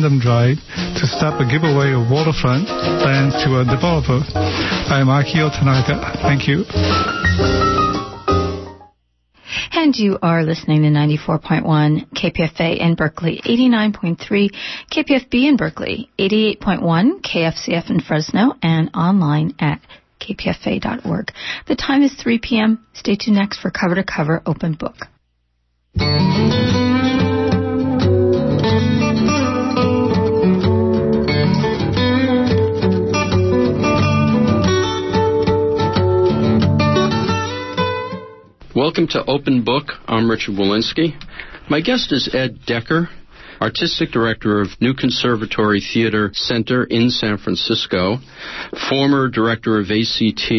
referendum drive to stop a giveaway of waterfront lands to a developer. I am Akio Tanaka. Thank you. And you are listening to 94.1 KPFA in Berkeley, 89.3 KPFB in Berkeley, 88.1 KFCF in Fresno, and online at kpfa.org. The time is 3 p.m. Stay tuned next for Cover to Cover Open Book. Welcome to Open Book. I'm Richard Wolinsky. My guest is Ed Decker, Artistic Director of New Conservatory Theater Center in San Francisco, former Director of ACT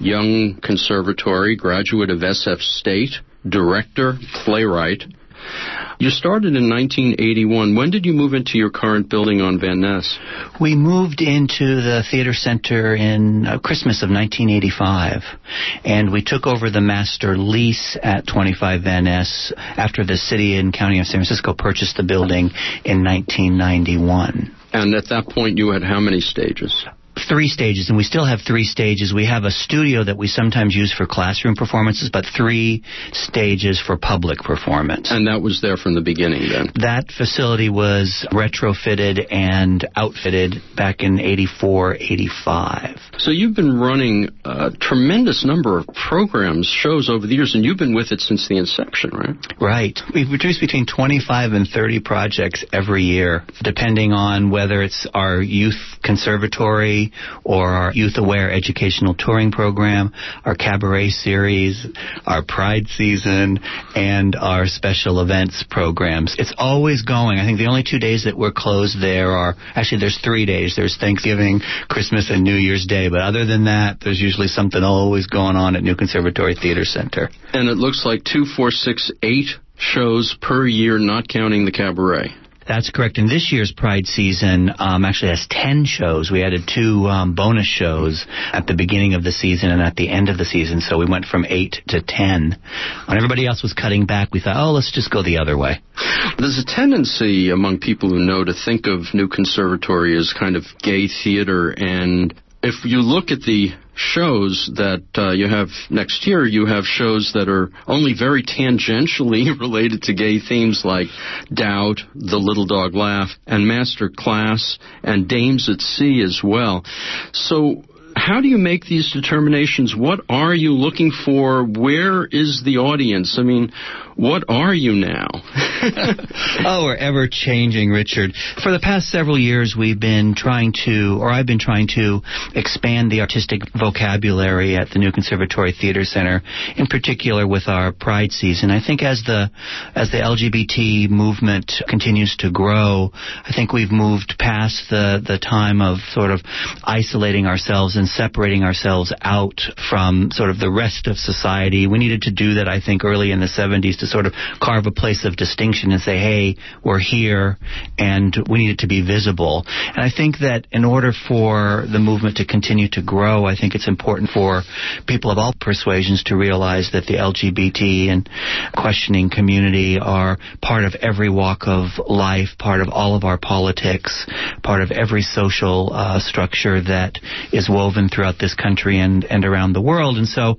Young Conservatory, graduate of SF State, director, playwright. You started in 1981. When did you move into your current building on Van Ness? We moved into the theater center in uh, Christmas of 1985, and we took over the master lease at 25 Van Ness after the city and county of San Francisco purchased the building in 1991. And at that point, you had how many stages? Three stages, and we still have three stages. We have a studio that we sometimes use for classroom performances, but three stages for public performance. And that was there from the beginning then? That facility was retrofitted and outfitted back in 84, 85. So you've been running a tremendous number of programs, shows over the years, and you've been with it since the inception, right? Right. We produce between 25 and 30 projects every year, depending on whether it's our youth conservatory or our Youth Aware Educational Touring Program, our Cabaret Series, our Pride Season, and our Special Events programs. It's always going. I think the only two days that we're closed there are, actually there's three days. There's Thanksgiving, Christmas, and New Year's Day. But other than that, there's usually something always going on at New Conservatory Theater Center. And it looks like two, four, six, eight shows per year, not counting the cabaret. That's correct. And this year's Pride season um, actually has 10 shows. We added two um, bonus shows at the beginning of the season and at the end of the season. So we went from 8 to 10. When everybody else was cutting back, we thought, oh, let's just go the other way. There's a tendency among people who know to think of New Conservatory as kind of gay theater. And if you look at the shows that uh, you have next year, you have shows that are only very tangentially related to gay themes like Doubt, The Little Dog Laugh, and Master Class, and Dames at Sea as well. So, how do you make these determinations? What are you looking for? Where is the audience? I mean, what are you now? oh, we're ever changing, Richard. For the past several years, we've been trying to, or I've been trying to, expand the artistic vocabulary at the New Conservatory Theater Center, in particular with our Pride season. I think as the as the LGBT movement continues to grow, I think we've moved past the the time of sort of isolating ourselves and separating ourselves out from sort of the rest of society. We needed to do that, I think, early in the 70s to sort of carve a place of distinction and say, hey, we're here and we need it to be visible. And I think that in order for the movement to continue to grow, I think it's important for people of all persuasions to realize that the LGBT and questioning community are part of every walk of life, part of all of our politics, part of every social uh, structure that is woven throughout this country and, and around the world. And so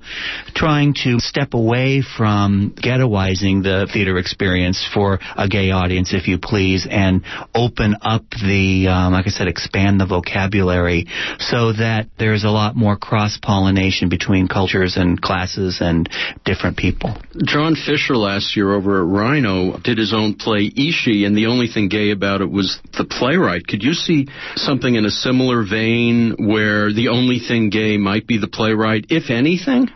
trying to step away from ghettoizing the theater experience for a gay audience, if you please, and open up the, um, like I said, expand the vocabulary so that there's a lot more cross pollination between cultures and classes and different people. John Fisher last year over at Rhino did his own play Ishi, and the only thing gay about it was the playwright. Could you see something in a similar vein where the only thing gay might be the playwright, if anything?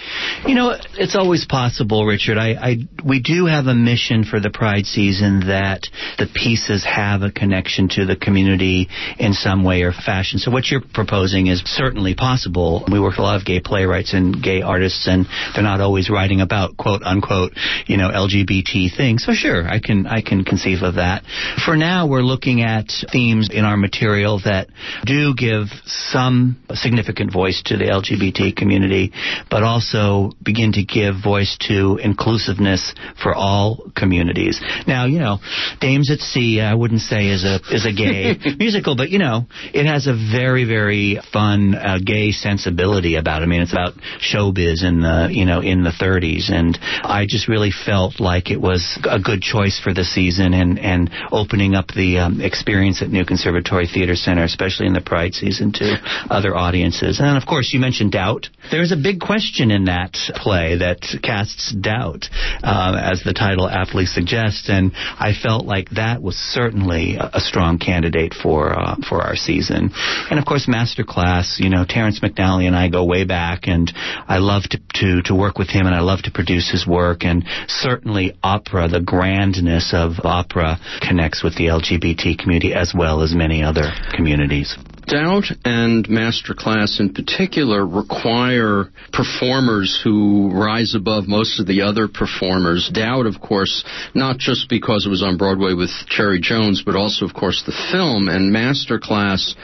You know, it's always possible, Richard. I, I we do do have a mission for the Pride season that the pieces have a connection to the community in some way or fashion. So what you're proposing is certainly possible. We work with a lot of gay playwrights and gay artists, and they're not always writing about quote unquote, you know, LGBT things. So sure, I can I can conceive of that. For now, we're looking at themes in our material that do give some significant voice to the LGBT community, but also begin to give voice to inclusiveness for all communities. Now, you know, Dames at Sea, I wouldn't say is a is a gay musical, but you know, it has a very very fun uh, gay sensibility about it. I mean, it's about showbiz in the you know in the 30s, and I just really felt like it was a good choice for the season and and opening up the um, experience at New Conservatory Theater Center, especially in the Pride season, to other audiences. And then, of course, you mentioned doubt. There's a big question in that play that casts doubt, uh, as the title aptly suggests, and I felt like that was certainly a, strong candidate for uh, for our season. And of course, Masterclass. You know, Terrence McNally and I go way back, and I love to to to work with him, and I love to produce his work. And certainly, opera, the grandness of opera, connects with the LGBT community as well as many other communities. Doubt and Masterclass in particular require performers who rise above most of the other performers. Doubt, of course, not just because it was on Broadway with Cherry Jones, but also, of course, the film. And Masterclass,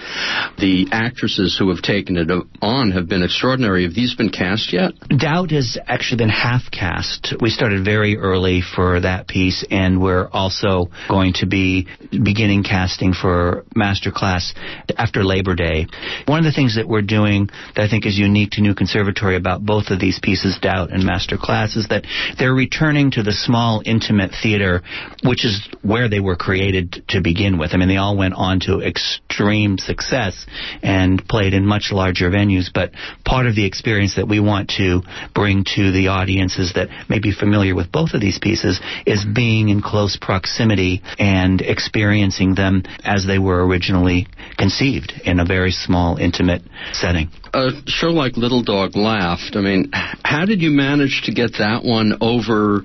the actresses who have taken it on have been extraordinary. Have these been cast yet? Doubt has actually been half cast. We started very early for that piece, and we're also going to be beginning casting for Masterclass after Labor Day. One of the things that we're doing that I think is unique to New Conservatory about both of these pieces, Doubt and Master Class, is that they're returning to the small, intimate theater, which is where they were created to begin with. I mean, they all went on to extreme success and played in much larger venues, but part of the experience that we want to bring to the audiences that may be familiar with both of these pieces is being in close proximity and experiencing them as they were originally conceived in a very small, intimate setting. A show like Little Dog Laughed, I mean, how did you manage to get that one over,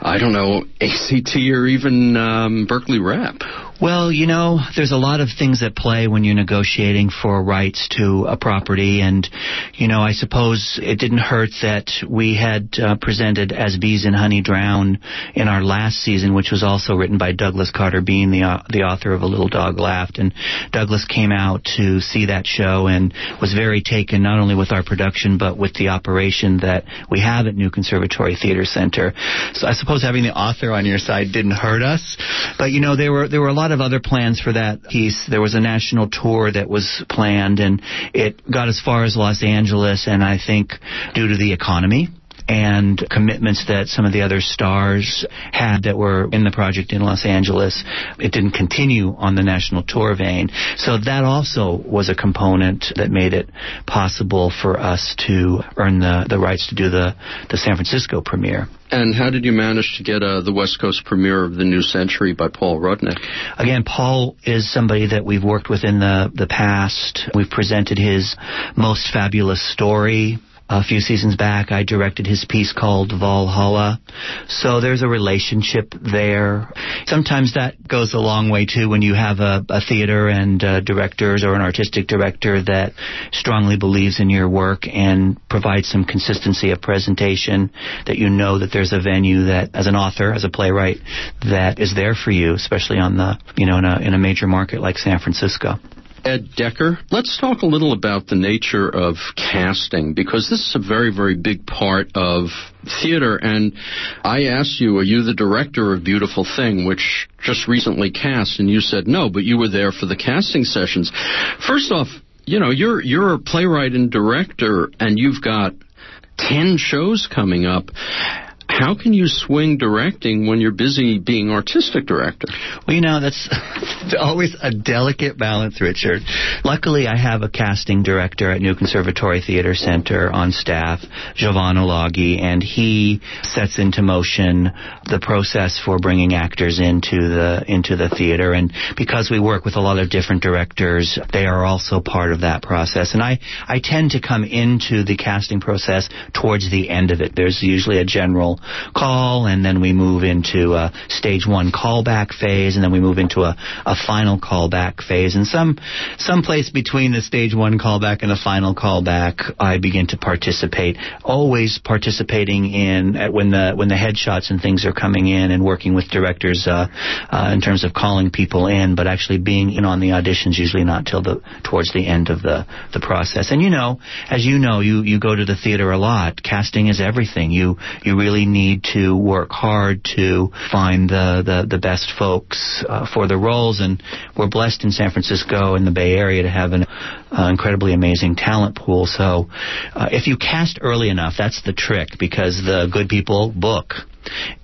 I don't know, ACT or even um, Berkeley Rep? Well, you know, there's a lot of things at play when you're negotiating for rights to a property, and you know, I suppose it didn't hurt that we had uh, presented as Bees in Honey Drown in our last season, which was also written by Douglas Carter Beane, the uh, the author of A Little Dog Laughed, and Douglas came out to see that show and was very taken not only with our production but with the operation that we have at New Conservatory Theater Center. So I suppose having the author on your side didn't hurt us, but you know, there were there were a lot lot of other plans for that piece. There was a national tour that was planned, and it got as far as Los Angeles, and I think due to the economy, and commitments that some of the other stars had that were in the project in Los Angeles. It didn't continue on the national tour vein. So that also was a component that made it possible for us to earn the, the rights to do the, the San Francisco premiere. And how did you manage to get uh, the West Coast premiere of The New Century by Paul Rudnick? Again, Paul is somebody that we've worked with in the, the past. We've presented his most fabulous story a few seasons back, I directed his piece called Valhalla. So there's a relationship there. Sometimes that goes a long way too when you have a, a theater and uh, directors or an artistic director that strongly believes in your work and provides some consistency of presentation that you know that there's a venue that as an author, as a playwright, that is there for you, especially on the, you know, in a, in a major market like San Francisco. Ed Decker. Let's talk a little about the nature of casting because this is a very, very big part of theater. And I asked you, are you the director of Beautiful Thing, which just recently cast? And you said no, but you were there for the casting sessions. First off, you know, you're you're a playwright and director, and you've got ten shows coming up how can you swing directing when you're busy being artistic director? Well, you know, that's always a delicate balance, Richard. Luckily, I have a casting director at New Conservatory Theater Center on staff, Giovanni Loggi, and he sets into motion the process for bringing actors into the into the theater. And because we work with a lot of different directors, they are also part of that process. And I I tend to come into the casting process towards the end of it. There's usually a general call, and then we move into a stage one callback phase, and then we move into a, a final callback phase. And some some place between the stage one callback and a final callback, I begin to participate. Always participating in when the when the headshots and things are coming in, and working with directors uh, uh, in terms of calling people in, but actually being in on the auditions usually not till the towards the end of the the process. And you know, as you know, you you go to the theater a lot. Casting is everything. You you really need to work hard to find the the, the best folks uh, for the roles, and we're blessed in San Francisco and the Bay Area to have an uh, incredibly amazing talent pool. So, uh, if you cast early enough, that's the trick because the good people book.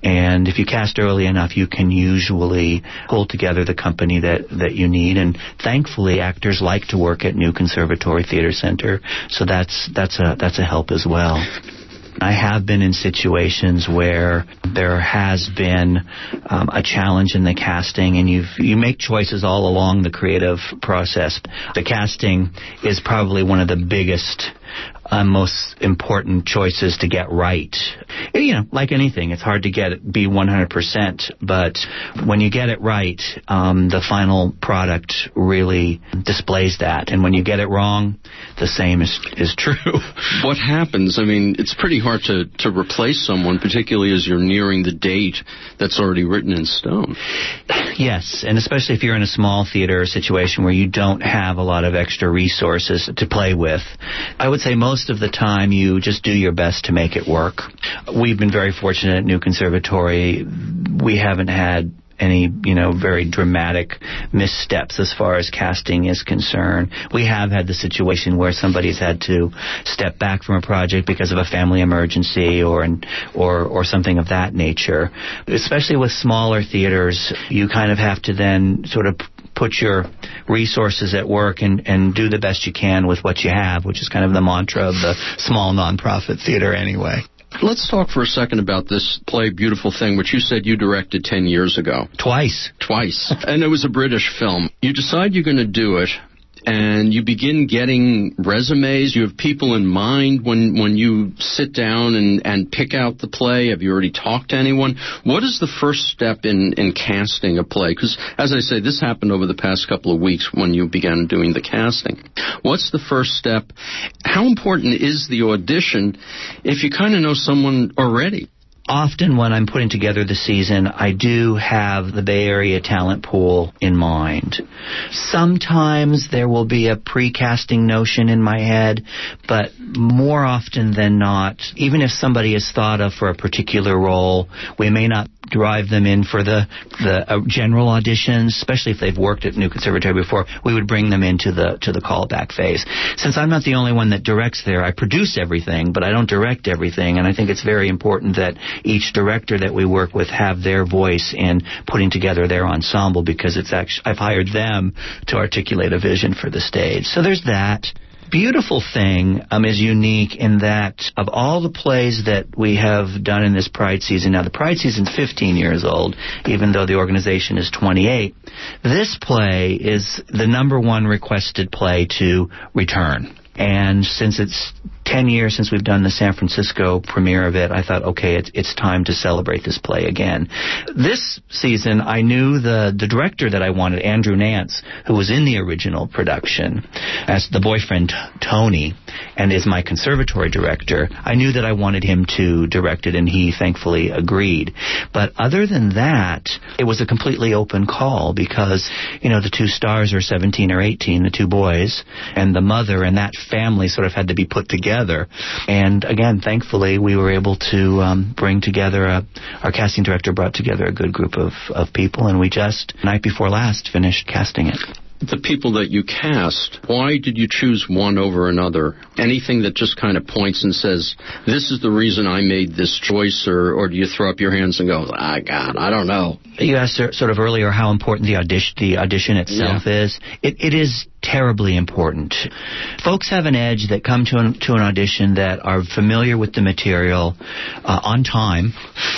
And if you cast early enough, you can usually pull together the company that, that you need. And thankfully, actors like to work at New Conservatory Theater Center, so that's that's a that's a help as well. I have been in situations where there has been um, a challenge in the casting, and you you make choices all along the creative process. The casting is probably one of the biggest uh, most important choices to get right. You know, like anything, it's hard to get be 100%, but when you get it right, um, the final product really displays that. And when you get it wrong, the same is, is true. what happens? I mean, it's pretty hard to, to replace someone, particularly as you're nearing the date that's already written in stone. Yes, and especially if you're in a small theater situation where you don't have a lot of extra resources to play with. I would say most of the time you just do your best to make it work. We've been very fortunate at New Conservatory. We haven't had any, you know, very dramatic missteps as far as casting is concerned. We have had the situation where somebody's had to step back from a project because of a family emergency or an, or or something of that nature. Especially with smaller theaters, you kind of have to then sort of put your resources at work and, and do the best you can with what you have, which is kind of the mantra of the small nonprofit theater anyway. Let's talk for a second about this play, Beautiful Thing, which you said you directed 10 years ago. Twice. Twice. and it was a British film. You decide you're going to do it and you begin getting resumes. You have people in mind when when you sit down and and pick out the play. Have you already talked to anyone? What is the first step in in casting a play? Because as I say, this happened over the past couple of weeks when you began doing the casting. What's the first step? How important is the audition if you kind of know someone already? Often when I'm putting together the season, I do have the Bay Area talent pool in mind. Sometimes there will be a pre-casting notion in my head, but more often than not, even if somebody is thought of for a particular role, we may not drive them in for the the uh, general auditions, especially if they've worked at New Conservatory before. We would bring them into the to the callback phase. Since I'm not the only one that directs there, I produce everything, but I don't direct everything, and I think it's very important that each director that we work with have their voice in putting together their ensemble because it's actually I've hired them to articulate a vision for the stage. So there's that beautiful thing um, is unique in that of all the plays that we have done in this Pride season, now the Pride season's 15 years old, even though the organization is 28. This play is the number one requested play to return. And since it's 10 years since we've done the San Francisco premiere of it, I thought, okay, it's, it's time to celebrate this play again. This season, I knew the, the director that I wanted, Andrew Nance, who was in the original production as the boyfriend, Tony, and is my conservatory director. I knew that I wanted him to direct it, and he thankfully agreed. But other than that, it was a completely open call because, you know, the two stars are 17 or 18, the two boys, and the mother and that family sort of had to be put together together. And again, thankfully, we were able to um, bring together a, our casting director brought together a good group of, of people, and we just night before last finished casting it the people that you cast, why did you choose one over another? Anything that just kind of points and says, this is the reason I made this choice, or, or do you throw up your hands and go, ah, God, I don't know? You asked sort of earlier how important the audition, the audition itself yeah. is. It, it is terribly important. Folks have an edge that come to an, to an audition that are familiar with the material uh, on time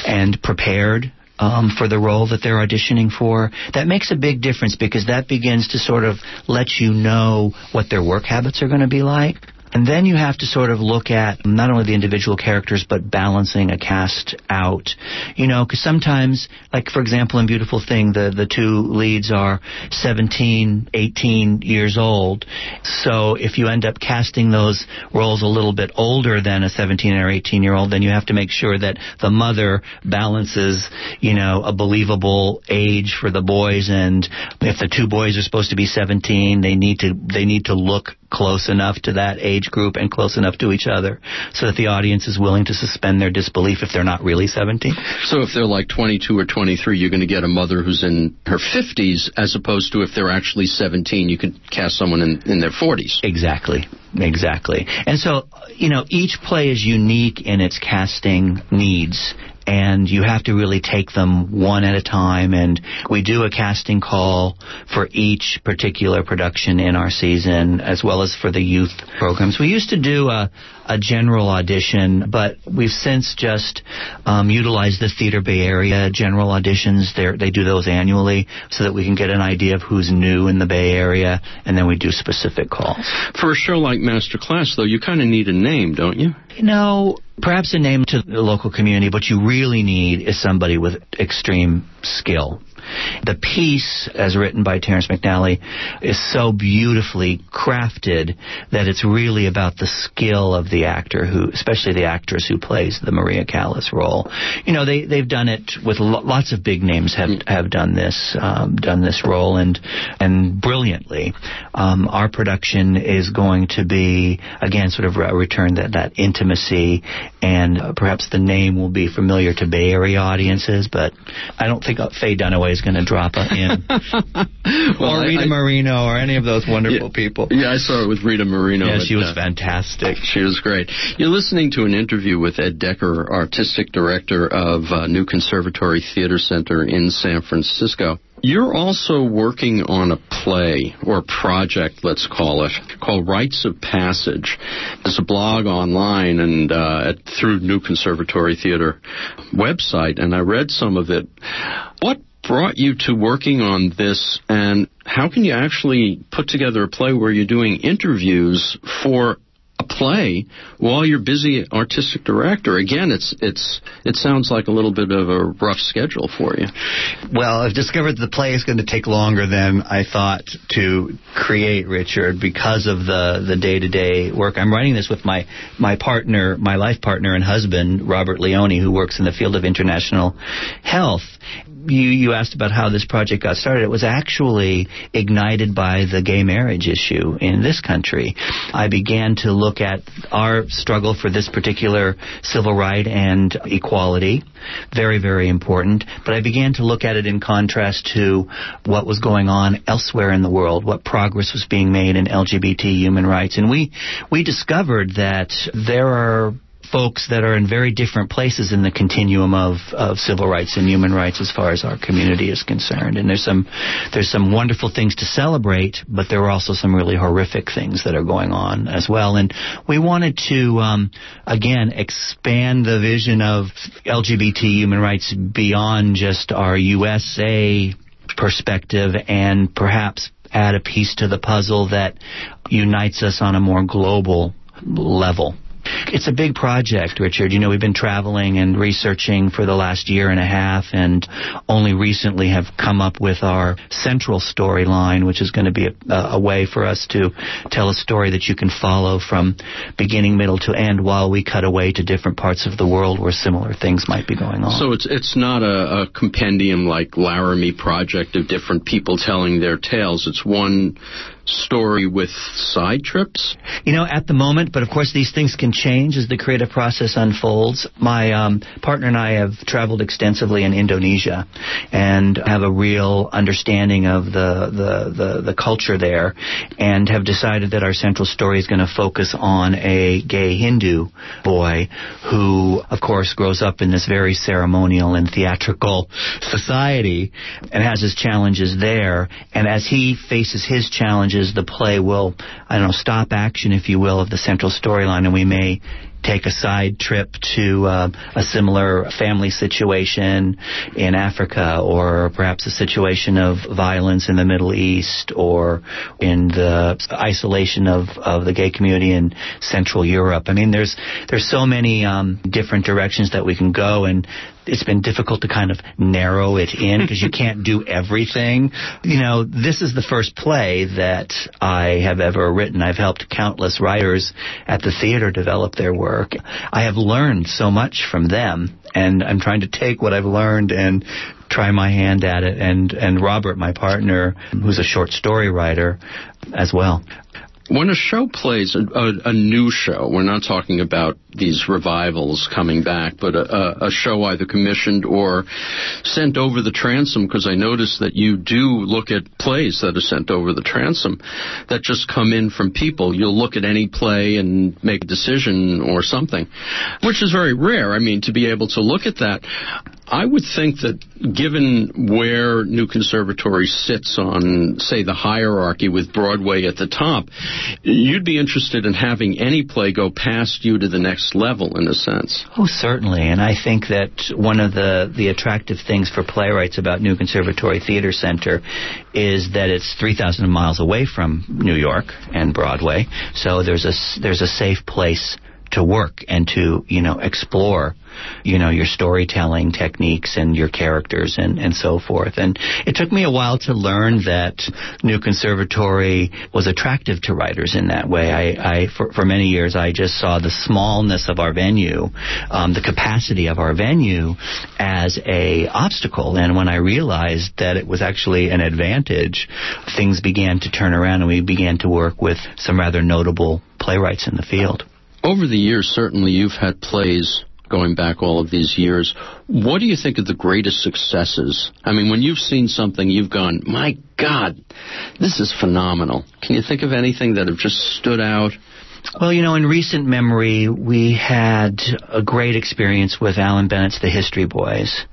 and prepared um, for the role that they're auditioning for. That makes a big difference because that begins to sort of let you know what their work habits are going to be like. And then you have to sort of look at not only the individual characters, but balancing a cast out. You know, because sometimes, like for example in Beautiful Thing, the, the two leads are 17, 18 years old. So if you end up casting those roles a little bit older than a 17 or 18 year old, then you have to make sure that the mother balances, you know, a believable age for the boys. And if the two boys are supposed to be 17, they need to, they need to look close enough to that age group and close enough to each other so that the audience is willing to suspend their disbelief if they're not really 17. So if they're like 22 or 23, you're going to get a mother who's in her 50s as opposed to if they're actually 17, you could cast someone in, in their 40s. Exactly. Exactly. And so, you know, each play is unique in its casting needs and you have to really take them one at a time. And we do a casting call for each particular production in our season, as well as for the youth programs. We used to do a, a general audition, but we've since just um, utilized the Theater Bay Area general auditions. They're, they do those annually so that we can get an idea of who's new in the Bay Area, and then we do specific calls. For a show like Master Class, though, you kind of need a name, don't you? You know, perhaps a name to the local community, but you really need is somebody with extreme skill. The piece, as written by Terrence McNally, is so beautifully crafted that it's really about the skill of the actor who, especially the actress who plays the Maria Callas role. You know, they they've done it with lo- lots of big names have have done this um, done this role and and brilliantly. Um, our production is going to be again sort of a return that that intimacy and uh, perhaps the name will be familiar to Bay Area audiences, but I don't think Faye Dunaway is going to drop in. Well, or Rita I- Moreno or any of those wonderful Yeah. people. Yeah, I saw it with Rita Moreno. Yeah, she was uh, fantastic. She was great. You're listening to an interview with Ed Decker, artistic director of uh, New Conservatory Theater Center in San Francisco. You're also working on a play or project, let's call it, called Rites of Passage. There's a blog online and uh, at, through New Conservatory Theater website, and I read some of it. What brought you to working on this, and how can you actually put together a play where you're doing interviews for a play while you're busy artistic director? Again, it's it's it sounds like a little bit of a rough schedule for you. Well, I've discovered the play is going to take longer than I thought to create, Richard, because of the the day to day work. I'm writing this with my my partner, my life partner and husband, Robert Leone, who works in the field of international health. You you asked about how this project got started. It was actually ignited by the gay marriage issue in this country. I began to look at our struggle for this particular civil right and equality, very very important. But I began to look at it in contrast to what was going on elsewhere in the world, what progress was being made in LGBT human rights, and we we discovered that there are folks that are in very different places in the continuum of, of civil rights and human rights as far as our community is concerned. And there's some there's some wonderful things to celebrate, but there are also some really horrific things that are going on as well. And we wanted to um, again expand the vision of LGBT human rights beyond just our USA perspective and perhaps add a piece to the puzzle that unites us on a more global level. It's a big project, Richard. You know, we've been traveling and researching for the last year and a half and only recently have come up with our central storyline, which is going to be a, a way for us to tell a story that you can follow from beginning, middle to end while we cut away to different parts of the world where similar things might be going on. So it's it's not a, a compendium like Laramie Project of different people telling their tales. It's one story with side trips. You know, at the moment, but of course these things can change as the creative process unfolds. My um, partner and I have traveled extensively in Indonesia and have a real understanding of the, the, the, the culture there and have decided that our central story is going to focus on a gay Hindu boy who, of course, grows up in this very ceremonial and theatrical society and has his challenges there. And as he faces his challenges, the play will, I don't know, stop action, if you will, of the central storyline, and we may take a side trip to uh, a similar family situation in Africa or perhaps a situation of violence in the Middle East or in the isolation of, of the gay community in Central Europe. I mean, there's, there's so many um, different directions that we can go and it's been difficult to kind of narrow it in because you can't do everything. You know, this is the first play that I have ever written. I've helped countless writers at the theater develop their work. I have learned so much from them, and I'm trying to take what I've learned and try my hand at it. And and Robert, my partner, who's a short story writer, as well. When a show plays, a, a, a, new show, we're not talking about these revivals coming back, but a, a show either commissioned or sent over the transom, because I noticed that you do look at plays that are sent over the transom that just come in from people. You'll look at any play and make a decision or something, which is very rare. I mean, to be able to look at that, I would think that given where New Conservatory sits on, say, the hierarchy with Broadway at the top, you'd be interested in having any play go past you to the next level, in a sense. Oh, certainly. And I think that one of the, the attractive things for playwrights about New Conservatory Theater Center is that it's 3,000 miles away from New York and Broadway, so there's a, there's a safe place to work and to, you know, explore you know, your storytelling techniques and your characters and, and so forth. And it took me a while to learn that New Conservatory was attractive to writers in that way. I, I for, for many years, I just saw the smallness of our venue, um, the capacity of our venue as a obstacle. And when I realized that it was actually an advantage, things began to turn around and we began to work with some rather notable playwrights in the field. Over the years, certainly you've had plays going back all of these years. What do you think are the greatest successes? I mean, when you've seen something, you've gone, my God, this is phenomenal. Can you think of anything that have just stood out? Well, you know, in recent memory, we had a great experience with Alan Bennett's The History Boys.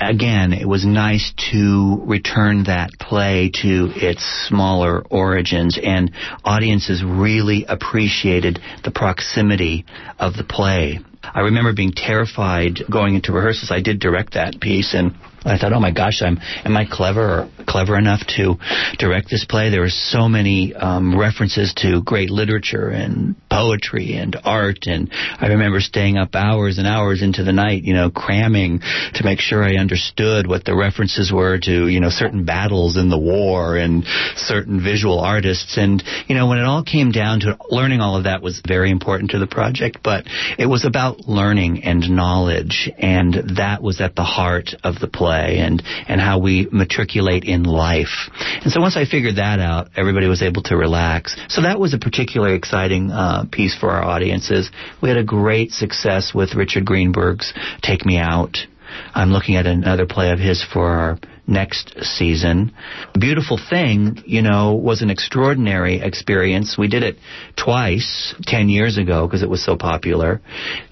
Again, it was nice to return that play to its smaller origins, and audiences really appreciated the proximity of the play. I remember being terrified going into rehearsals. I did direct that piece, and I thought, oh my gosh, I'm am I clever or clever enough to direct this play? There were so many um, references to great literature and poetry and art, and I remember staying up hours and hours into the night, you know, cramming to make sure I understood what the references were to, you know, certain battles in the war and certain visual artists, and you know, when it all came down to learning all of that was very important to the project, but it was about learning and knowledge, and that was at the heart of the play play and, and how we matriculate in life. And so once I figured that out, everybody was able to relax. So that was a particularly exciting uh, piece for our audiences. We had a great success with Richard Greenberg's Take Me Out. I'm looking at another play of his for our next season. Beautiful Thing, you know, was an extraordinary experience. We did it twice 10 years ago because it was so popular.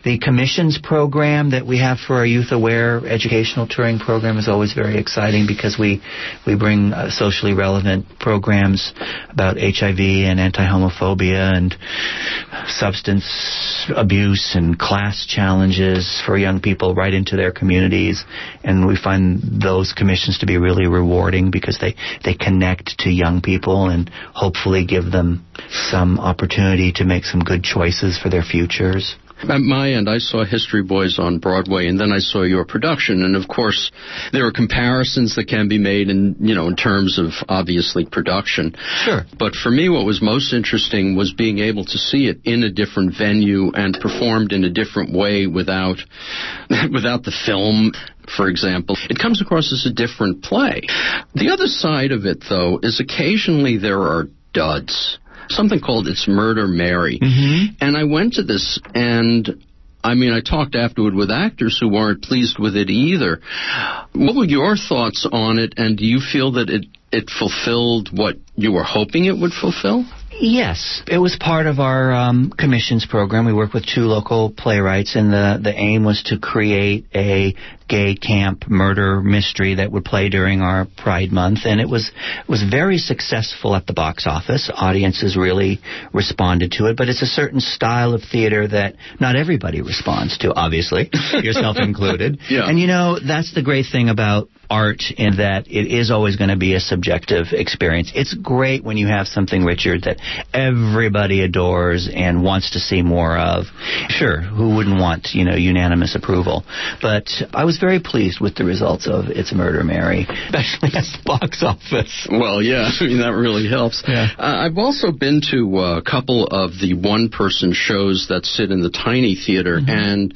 The commissions program that we have for our Youth Aware educational touring program is always very exciting because we, we bring uh, socially relevant programs about HIV and anti-homophobia and substance abuse and class challenges for young people right into their communities. And we find those commissions to be really rewarding because they, they connect to young people and hopefully give them some opportunity to make some good choices for their futures. At my end, I saw History Boys on Broadway, and then I saw your production. And of course, there are comparisons that can be made, in you know, in terms of obviously production. Sure. But for me, what was most interesting was being able to see it in a different venue and performed in a different way without without the film for example, it comes across as a different play. The other side of it, though, is occasionally there are duds something called It's Murder Mary. Mm-hmm. And I went to this and I mean, I talked afterward with actors who weren't pleased with it either. What were your thoughts on it, and do you feel that it, it fulfilled what you were hoping it would fulfill? Yes, it was part of our um, commissions program. We work with two local playwrights, and the the aim was to create a gay camp murder mystery that would play during our Pride Month, and it was was very successful at the box office. Audiences really responded to it, but it's a certain style of theater that not everybody responds to. Obviously, yourself included. Yeah. And you know that's the great thing about art in that it is always going to be a subjective experience. It's great when you have something, Richard, that everybody adores and wants to see more of. Sure, who wouldn't want, you know, unanimous approval? But I was very pleased with the results of It's Murder Mary, especially at the box office. Well, yeah, I mean, that really helps. Yeah. Uh, I've also been to a couple of the one person shows that sit in the tiny theater, Mm-hmm. and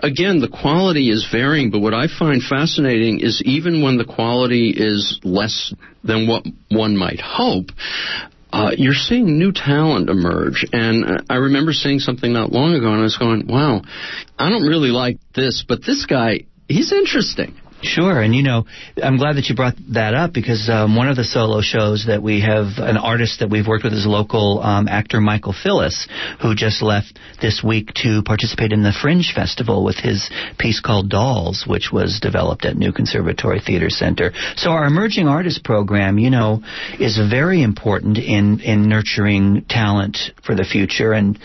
again, the quality is varying, but what I find fascinating is even when the quality is less than what one might hope, uh, you're seeing new talent emerge. And uh, I remember seeing something not long ago, and I was going, wow, I don't really like this, but this guy, he's interesting. Sure, and you know, I'm glad that you brought that up because um, one of the solo shows that we have an artist that we've worked with is local um, actor Michael Phyllis, who just left this week to participate in the Fringe Festival with his piece called Dolls, which was developed at New Conservatory Theater Center. So our emerging artist program, you know, is very important in in nurturing talent for the future. And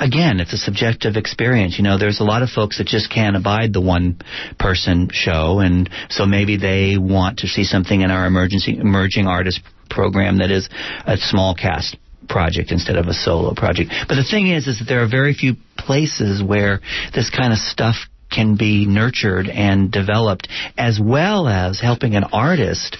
again, it's a subjective experience. You know, there's a lot of folks that just can't abide the one person show and and so maybe they want to see something in our emergency emerging artist program that is a small cast project instead of a solo project. But the thing is, is that there are very few places where this kind of stuff can be nurtured and developed, as well as helping an artist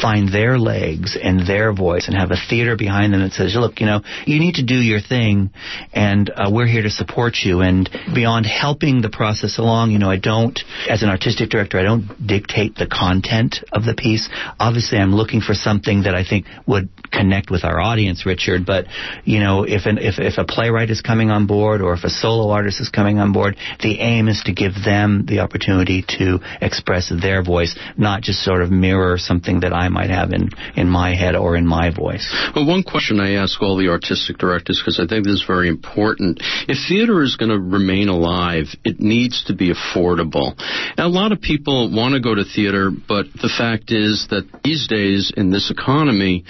find their legs and their voice and have a theater behind them that says, look, you know, you need to do your thing and uh, we're here to support you. And beyond helping the process along, you know, I don't, as an artistic director, I don't dictate the content of the piece. Obviously, I'm looking for something that I think would connect with our audience, Richard. But, you know, if, an, if, if a playwright is coming on board or if a solo artist is coming on board, the aim is to give give them the opportunity to express their voice, not just sort of mirror something that I might have in, in my head or in my voice. Well, one question I ask all the artistic directors, because I think this is very important. If theater is going to remain alive, it needs to be affordable. Now, a lot of people want to go to theater, but the fact is that these days in this economy,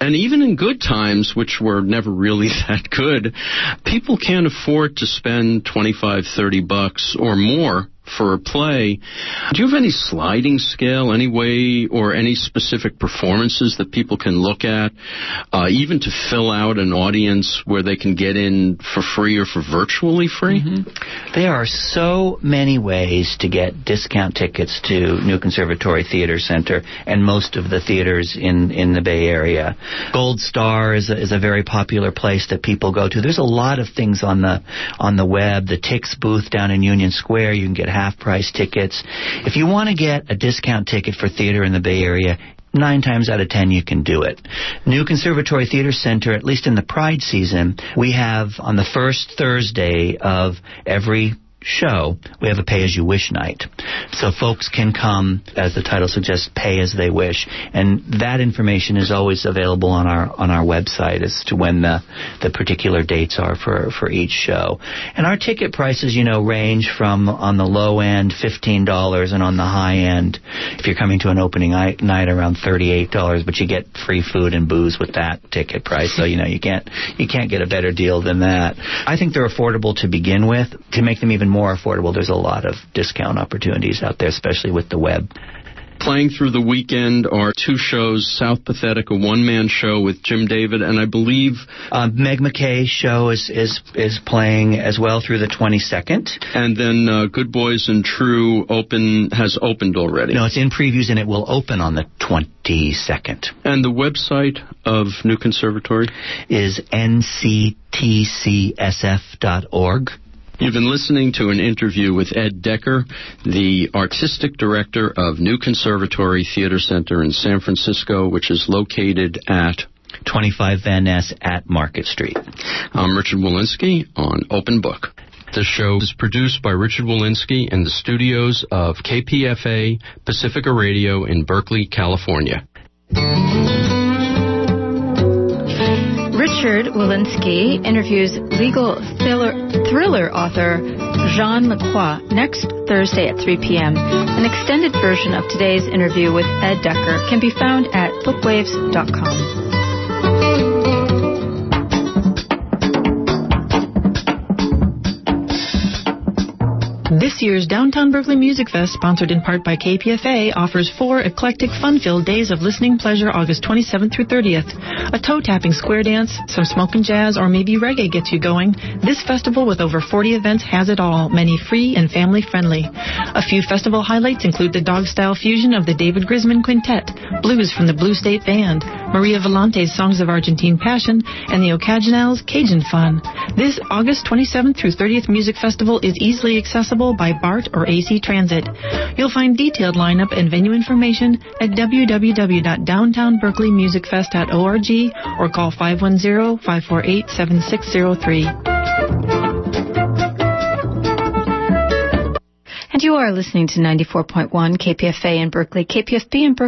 and even in good times, which were never really that good, people can't afford to spend 25, 30 bucks or more more for a play. Do you have any sliding scale, any way, or any specific performances that people can look at, uh, even to fill out an audience where they can get in for free or for virtually free? Mm-hmm. There are so many ways to get discount tickets to New Conservatory Theater Center and most of the theaters in, in the Bay Area. Gold Star is a, is a very popular place that people go to. There's a lot of things on the on the web. The Tix booth down in Union Square, you can get half price tickets. If you want to get a discount ticket for theater in the Bay Area, nine times out of ten you can do it. New Conservatory Theater Center, at least in the Pride season, we have on the first Thursday of every show, we have a pay as you wish night. So folks can come, as the title suggests, pay as they wish. And that information is always available on our on our website as to when the the particular dates are for, for each show. And our ticket prices, you know, range from on the low end fifteen dollars and on the high end, if you're coming to an opening night around thirty eight dollars, but you get free food and booze with that ticket price. So, you know, you can't you can't get a better deal than that. I think they're affordable to begin with. To make them even more affordable, there's a lot of discount opportunities out there, especially with the web. Playing through the weekend are two shows South Pathetic, a one man show with Jim David, and I believe. Uh, Meg McKay's show is, is, is playing as well through the 22nd. And then uh, Good Boys and True open has opened already. No, it's in previews and it will open on the 22nd. And the website of New Conservatory? Is nctcsf.org. You've been listening to an interview with Ed Decker, the artistic director of New Conservatory Theater Center in San Francisco, which is located at 25 Van Ness at Market Street. I'm Richard Wolinsky on Open Book. The show is produced by Richard Wolinsky in the studios of KPFA Pacifica Radio in Berkeley, California. Richard Wolinsky interviews legal thriller, thriller author Jean Lacroix next Thursday at 3 p.m. An extended version of today's interview with Ed Decker can be found at bookwaves.com. This year's Downtown Berkeley Music Fest, sponsored in part by KPFA, offers four eclectic, fun-filled days of listening pleasure August 27th through 30th. A toe-tapping square dance, some smoking jazz, or maybe reggae gets you going. This festival with over 40 events has it all, many free and family-friendly. A few festival highlights include the dog-style fusion of the David Grisman Quintet, blues from the Blue State Band, Maria Volante's Songs of Argentine Passion, and the Ocasionals Cajun Fun. This August 27th through 30th Music Festival is easily accessible by BART or AC Transit. You'll find detailed lineup and venue information at www.downtownberkeleymusicfest.org or call 510-548-7603. And you are listening to 94.1 KPFA in Berkeley, KPFB in Berkeley.